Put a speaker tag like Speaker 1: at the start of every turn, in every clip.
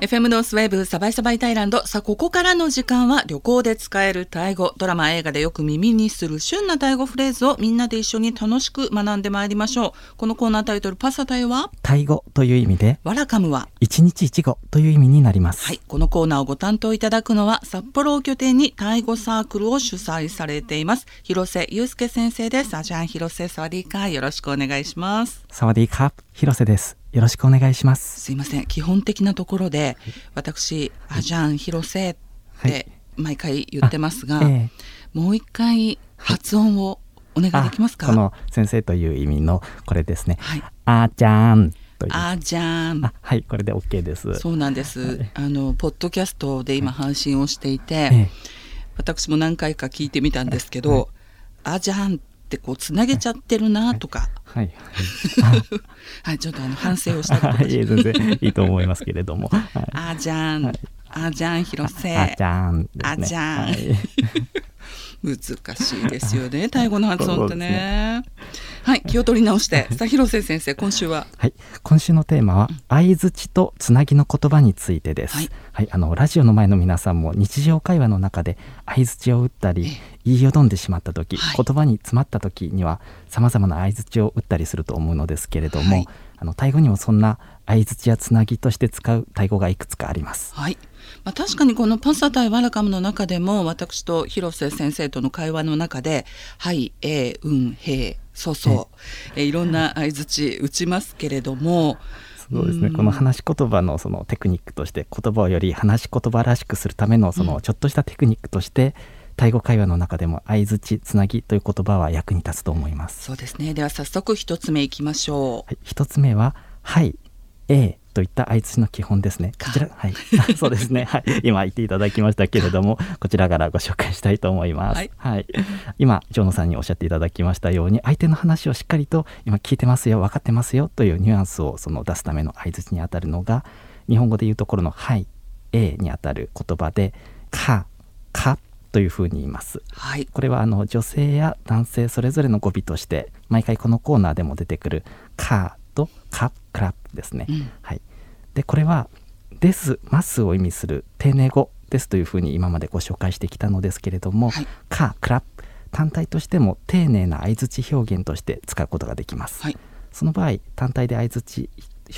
Speaker 1: FM ノースウェーブサバイサバイタイランド。さあここからの時間は旅行で使えるタイ語。ドラマ映画でよく耳にする旬なタイ語フレーズをみんなで一緒に楽しく学んでまいりましょう。このコーナータイトルパサタイは？
Speaker 2: タイ語という意味で
Speaker 1: ワラカムは？
Speaker 2: 一日一語という意味になります、
Speaker 1: はいこのコーナーをご担当いただくのは札幌を拠点にタイ語サークルを主催されています。広瀬祐介先生です。あじゃん広瀬サワディーカー。よろしくお願いします。
Speaker 2: サワディーカー。プ広瀬ですよろしくお願いします。
Speaker 1: すいません。基本的なところで私あじゃん広瀬っ
Speaker 2: はい
Speaker 1: て毎回言ってますが、
Speaker 2: ええ。
Speaker 1: もう一回発音をお願いできますか、
Speaker 2: あこの先生という意味のこれですね、
Speaker 1: はい。
Speaker 2: あーちゃんという。
Speaker 1: あじゃん
Speaker 2: あはいこれで OK です。
Speaker 1: そうなんです、あのポッドキャストで今配信をしていて、
Speaker 2: ええ。
Speaker 1: 私も何回か聞いてみたんですけど「あじゃん」ってこうつなげちゃってるなとか、
Speaker 2: はい
Speaker 1: はい、ちょっとあの反省をしたりと
Speaker 2: い、全然いいと思いますけれども、はい、
Speaker 1: あじゃん、あじゃん広瀬。
Speaker 2: あーちゃんね。
Speaker 1: あじゃん。
Speaker 2: はい。
Speaker 1: 難しいですよね。タイ語の発音ってねはい気を取り直してさあ広瀬先生今週は。
Speaker 2: はい、今週のテーマは相槌とつなぎの言葉についてです。
Speaker 1: は
Speaker 2: はいい、あのラジオの前の皆さんも日常会話の中で相槌を打ったり
Speaker 1: ええ。
Speaker 2: 言いよどんでしまった時、
Speaker 1: はい。
Speaker 2: 言葉に詰まった時にはさまざまな相槌を打ったりすると思うのですけれども、
Speaker 1: はい
Speaker 2: あのタイ語にもそんな相槌やつなぎとして使うタイ語がいくつかあります。
Speaker 1: はい、まあ、確かにこの「パサタイワラカム」の中でも私と広瀬先生との会話の中で「はいえー、うんへいそうそう」えーいろんな相槌打ちますけれども。
Speaker 2: そうですね、
Speaker 1: うん。
Speaker 2: この話し言葉のそのテクニックとして言葉をより話し言葉らしくするためのそのちょっとしたテクニックとして、タイ語会話の中でも相槌つなぎという言葉は役に立つと思います。
Speaker 1: そうですねでは早速一つ目いきましょう。
Speaker 2: はい、一つ目は「はい」「ええ」といった相槌の基本ですね。こちらはいあそうですね。はい、今言っていただきましたけれども、こちらからご紹介したいと思います。
Speaker 1: はい
Speaker 2: 今ジョーノさんにおっしゃっていただきましたように、相手の話をしっかりと今聞いてますよ、分かってますよというニュアンスをその出すための相槌にあたるのが、日本語でいうところの「はい」「ええ」にあたる言葉で「か」「か」というふうに言います。
Speaker 1: はい
Speaker 2: これはあの女性や男性それぞれの語尾として毎回このコーナーでも出てくる「カー」と「カ」「クラップ」ですね。
Speaker 1: うん
Speaker 2: はい、でこれは「です」「ます」を意味する丁寧語ですというふうに今までご紹介してきたのですけれども
Speaker 1: はい「
Speaker 2: カ」「クラップ」単体としても丁寧な相槌表現として使うことができます。
Speaker 1: はい
Speaker 2: その場合単体で相槌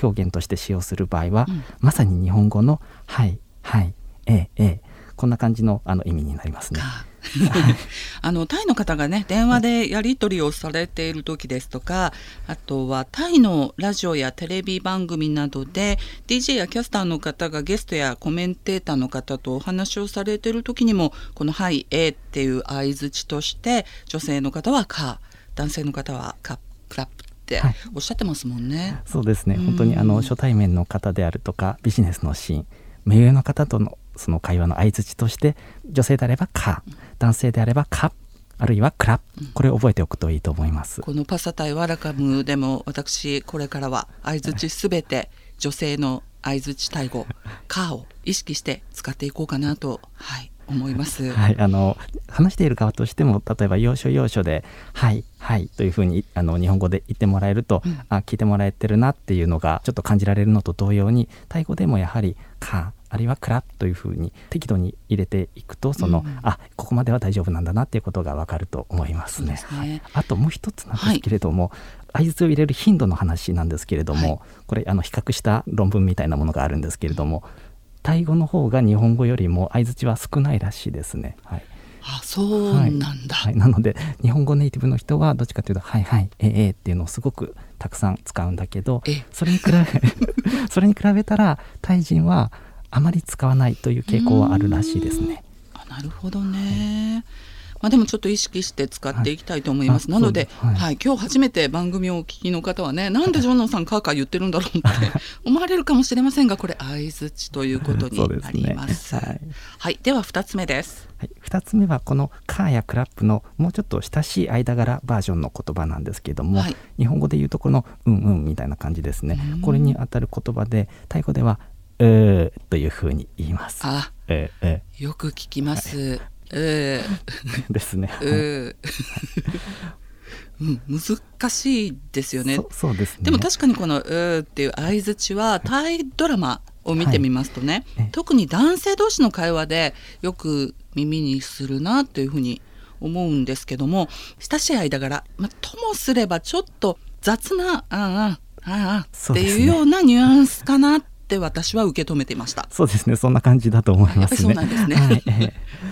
Speaker 2: 表現として使用する場合は、
Speaker 1: うん
Speaker 2: まさに日本語の「はい」「はい」「ええ」「ええ」こんな感じのあの意味になりますね。
Speaker 1: か あのタイの方がね電話でやり取りをされている時ですとかあとはタイのラジオやテレビ番組などで DJ やキャスターの方がゲストやコメンテーターの方とお話をされている時にもこの「はいえー」っていう相槌として女性の方は「か」男性の方は「カクラップ」って
Speaker 2: はい
Speaker 1: おっしゃってますもんね。
Speaker 2: そうですね
Speaker 1: うん
Speaker 2: 本当にあの初対面の方であるとかビジネスのシーン目上の方とのその会話の相槌として女性であれば「か」男性であれば「か」あるいは「クラ」これを覚えておくといいと思います。
Speaker 1: このパサタイワラカムでも私これからは相槌すべて女性の相槌タイ語「カー」を意識して使っていこうかなと、はい、思います。
Speaker 2: はい、あの話している側としても例えば要所要所で「はいはい」というふうにあの日本語で言ってもらえると、
Speaker 1: うん
Speaker 2: あ聞いてもらえてるなっていうのがちょっと感じられるのと同様にタイ語でもやはり「か」あるいは「クラ」というふうに適度に入れていくとその、
Speaker 1: うん
Speaker 2: あここまでは大丈夫なんだなっていうことがわかると思いますね。
Speaker 1: すね。
Speaker 2: はいあともう一つなんですけれども、相槌を入れる頻度の話なんですけれども、
Speaker 1: はい。
Speaker 2: これあの比較した論文みたいなものがあるんですけれども、タイ語の方が日本語よりも相槌は少ないらしいですね。はい。
Speaker 1: あそうなんだ、
Speaker 2: はい、なので日本語ネイティブの人はどっちかというと「はいはいええええっていうのをすごくたくさん使うんだけど
Speaker 1: え。
Speaker 2: それに比べ それに比べたらタイ人はあまり使わないという傾向はあるらしいですね。
Speaker 1: あなるほどね。まあ、でもちょっと意識して使っていきたいと思います。
Speaker 2: はい。あ
Speaker 1: なので、
Speaker 2: はい。
Speaker 1: はい、今日初めて番組をお聞きの方はね、なんでジョンノンさんカーカー言ってるんだろうって 思われるかもしれませんが、これ相槌ということになります。
Speaker 2: ですね。
Speaker 1: はい、では二つ目です。
Speaker 2: はい、2つ目はこの「カー」や「クラップ」のもうちょっと親しい間柄バージョンの言葉なんですけれども、
Speaker 1: はい。
Speaker 2: 日本語で言うとこの「うんうん」みたいな感じですね。
Speaker 1: うん。
Speaker 2: これにあたる言葉でタイ語では「うー」というふうに言います。
Speaker 1: あ、
Speaker 2: えーえ
Speaker 1: よく聞きます。え
Speaker 2: ー ですね。
Speaker 1: うん、難しいですよね
Speaker 2: そ。そうですね。
Speaker 1: でも確かにこの「うー」っていう相づちはタイドラマを見てみますとね、はい、特に男性同士の会話でよく耳にするなというふうに思うんですけども親しい間柄、まあ、ともすればちょっと雑な「ああああ」っていうようなニュアンスかなって私は受け止めていました。
Speaker 2: そうですね、そんな感じだと思います、ね、
Speaker 1: そうなんですね。はい、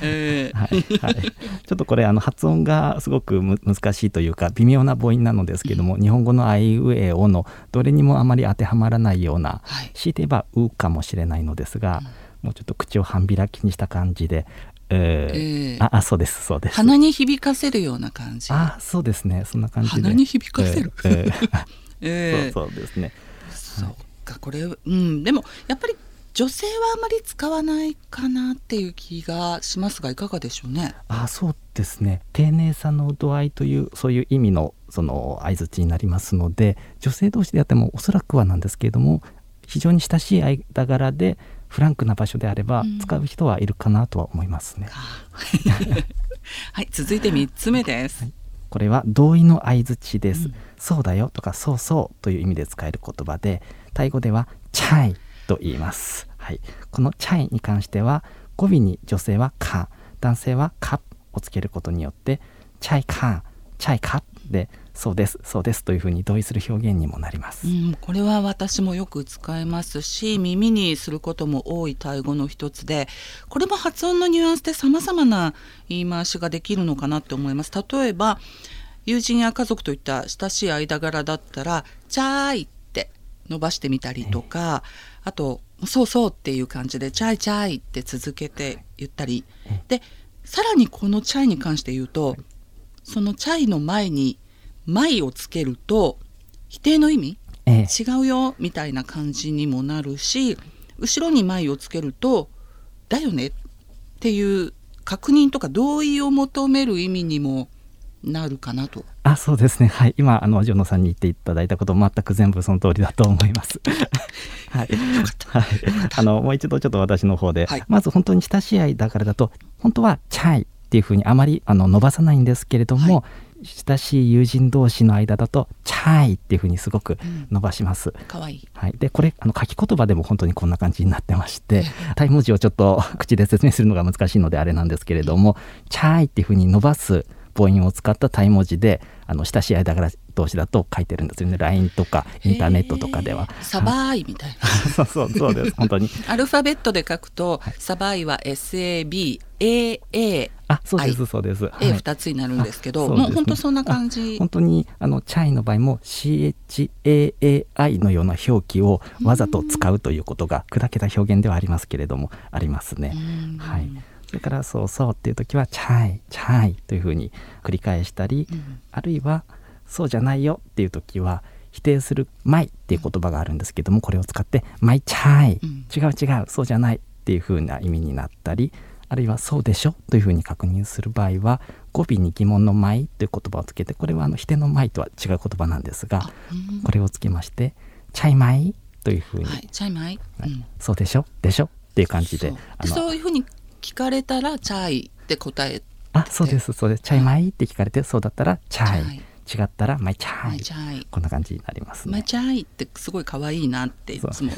Speaker 2: えー、はい、はい、ちょっとこれあの発音がすごく難しいというか微妙な母音なのですけども、うん、日本語のあいうえおのどれにもあまり当てはまらないような、はい、強いて言えばうかもしれないのですが、うん、もうちょっと口を半開きにした感じで。えー、えー、あそうですそうです。
Speaker 1: 鼻に響かせるような感じ。
Speaker 2: あそうですね。そんな感じで。
Speaker 1: 鼻に響かせる、えー、
Speaker 2: えー、そうそうですね。
Speaker 1: そうかこれうん。でもやっぱり女性はあまり使わないかなっていう気がしますがいかがでしょうね？
Speaker 2: あそうですね。丁寧さの度合いというそういう意味のその相槌になりますので女性同士であってもおそらくはなんですけれども非常に親しい間柄でフランクな場所であれば使う人はいるかなとは思いますね。
Speaker 1: はい続いて3つ目です。はい。
Speaker 2: これは同意の相槌です、うん、そうだよとかそうそうという意味で使える言葉でタイ語ではチャイと言います。はい、このチャイに関しては語尾に女性はカ男性はカをつけることによってチャイカチャイカでそうですそうですというふうに同意する表現にもなります、
Speaker 1: うん、これは私もよく使えますし耳にすることも多いタイ語の一つでこれも発音のニュアンスで様々な言い回しができるのかなって思います。例えば友人や家族といった親しい間柄だったら「チャイ」伸ばしてみたりとか、あと「そうそう」っていう感じで「チャイチャイ」って続けて言ったり。でさらにこの「チャイ」に関して言うとその「チャイ」の前に「前をつけると否定の意味、ええ、違うよみたいな感じにもなるし後ろに前をつけるとだよねっていう確認とか同意を求める意味にもなるかなと。
Speaker 2: あ、そうですね。はい、今あのジョノさんに言っていただいたこと全く全部その通りだと思います。はい、はい、あのもう一度ちょっと私の方で、はい、まず本当に親しい愛だからだと本当はチャイっていうふうにあまりあの伸ばさないんですけれども、はい親しい友人同士の間だと「チャイ」っていうふうにすごく伸ばします。
Speaker 1: 可、う、愛、ん、いい。
Speaker 2: はい。でこれあの書き言葉でも本当にこんな感じになってまして、タイ文字をちょっと口で説明するのが難しいのであれなんですけれども「チャイ」っていうふうに伸ばす母音を使ったタイ文字であの親しい間柄同士だと書いてるんですよね LINE とかインターネットとかでは。
Speaker 1: サバイみたいな。
Speaker 2: そうそうそうです本当に。
Speaker 1: アルファベットで書くと、はい、サバイは SABAA
Speaker 2: あそうですそうです。
Speaker 1: A 二つになるんですけど、もう本当そんな感じ。
Speaker 2: 本当にあのチャイの場合も CHAAI のような表記をわざと使うということが砕けた表現ではありますけれどもありますね。はい。それからそうそうっていう時はチャイチャイというふうに繰り返したり、うん、あるいはそうじゃないよっていう時は否定する「マイ」っていう言葉があるんですけどもこれを使って「マイチャイ」違う違うそうじゃないっていうふうな意味になったりあるいは「そうでしょ」というふうに確認する場合は語尾に疑問の「ไหม」という言葉をつけてこれはあの否定の「ไม่」とは違う言葉なんですがこれをつけまして「ใช่ไหม」というふうに、はい、
Speaker 1: ใช่ไหม、
Speaker 2: はい、そうでしょ？でしょ？っていう感じで
Speaker 1: そういうふうに聞かれたらใช่ って答え
Speaker 2: あそうですそうです。ใช่ไหม って聞かれてそうだったら ใช่。違ったら ไม่ใช่。こんな感じになります、
Speaker 1: ね、ไม่ใช่ ってすごい可愛いなっていつも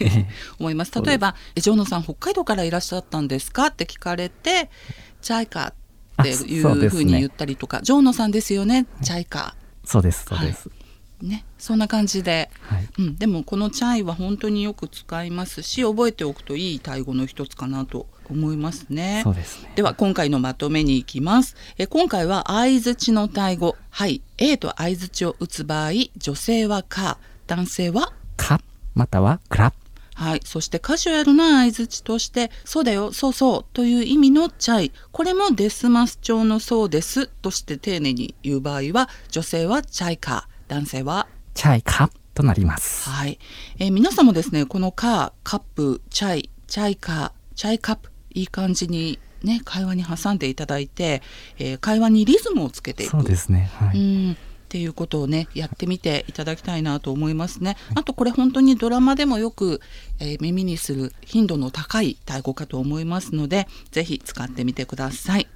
Speaker 1: 思いま す。例えば「ジョーノさん北海道からいらっしゃったんですか?」って聞かれて「チャイか」っていうふうに言ったりとか「ね、ジョーノさんですよね？チャイか」
Speaker 2: そうですそうです、
Speaker 1: はい。ね、そんな感じで、はい、うん、でもこのチャイは本当によく使いますし覚えておくといいタイ語の一つかなと思いますね。
Speaker 2: そうですね。
Speaker 1: では今回のまとめに行きます。え今回は相槌のタイ語、はい、A と相槌を打つ場合、女性はか、男性は？
Speaker 2: か、またはクラ
Speaker 1: はい、そしてカジュアルな相槌として「そうだよそうそう」という意味の ใช่ これもデスマス調の「そうです」として丁寧に言う場合は女性は ใช่ค่ะ 男性は？
Speaker 2: ใช่ครับ となります。
Speaker 1: はい、えー、皆さんもですねこのค่ะ ครับ ใช่ ใช่ค่ะ ใช่ครับ いい感じにね会話に挟んでいただいて、えー、会話にリズムをつけていく。
Speaker 2: そうですね。はい。うん
Speaker 1: っていうことをねやってみていただきたいなと思いますね。あとこれ本当にドラマでもよく、えー、耳にする頻度の高いタイ語かと思いますのでぜひ使ってみてください。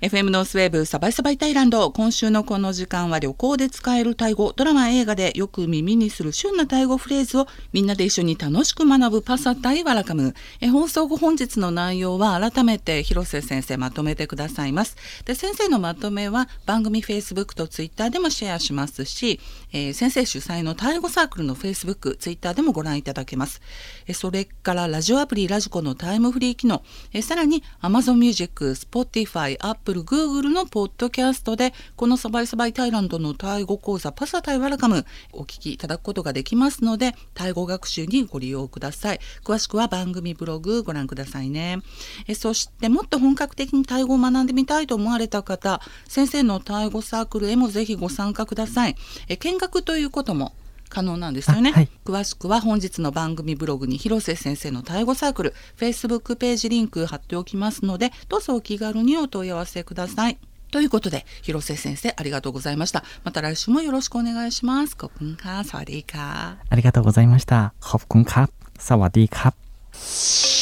Speaker 1: FM ノースウェーブサバイサバイタイランド。今週のこの時間は旅行で使えるタイ語。ドラマ映画でよく耳にする旬なタイ語フレーズをみんなで一緒に楽しく学ぶパサタイワラカム。え放送後本日の内容は改めて広瀬先生まとめてくださいます。で先生のまとめは番組 Facebook と Twitter でもシェアしますし、えー、先生主催のタイ語サークルの Facebook、Twitter でもご覧いただけます。えそれからラジオアプリラジコのタイムフリー機能。えさらに Amazon Music、Spotify、Apple、Google のポッドキャストでこのサバイサバイタイランドのタイ語講座パサタイワラカムお聞きいただくことができますのでタイ語学習にご利用ください。詳しくは番組ブログご覧くださいね。えそしてもっと本格的にタイ語を学んでみたいと思われた方先生のタイ語サークルへもぜひご参加ください。え見学ということも可能なんですよね、はい、詳しくは本日の番組ブログに広瀬先生の対語サークル Facebook ページリンク貼っておきますのでどうぞお気軽にお問い合わせください。ということで広瀬先生ありがとうございました。また来週もよろしくお願いします。コプンカーサワディーカー
Speaker 2: ありがとうございました。
Speaker 3: コプンカーサワディーカー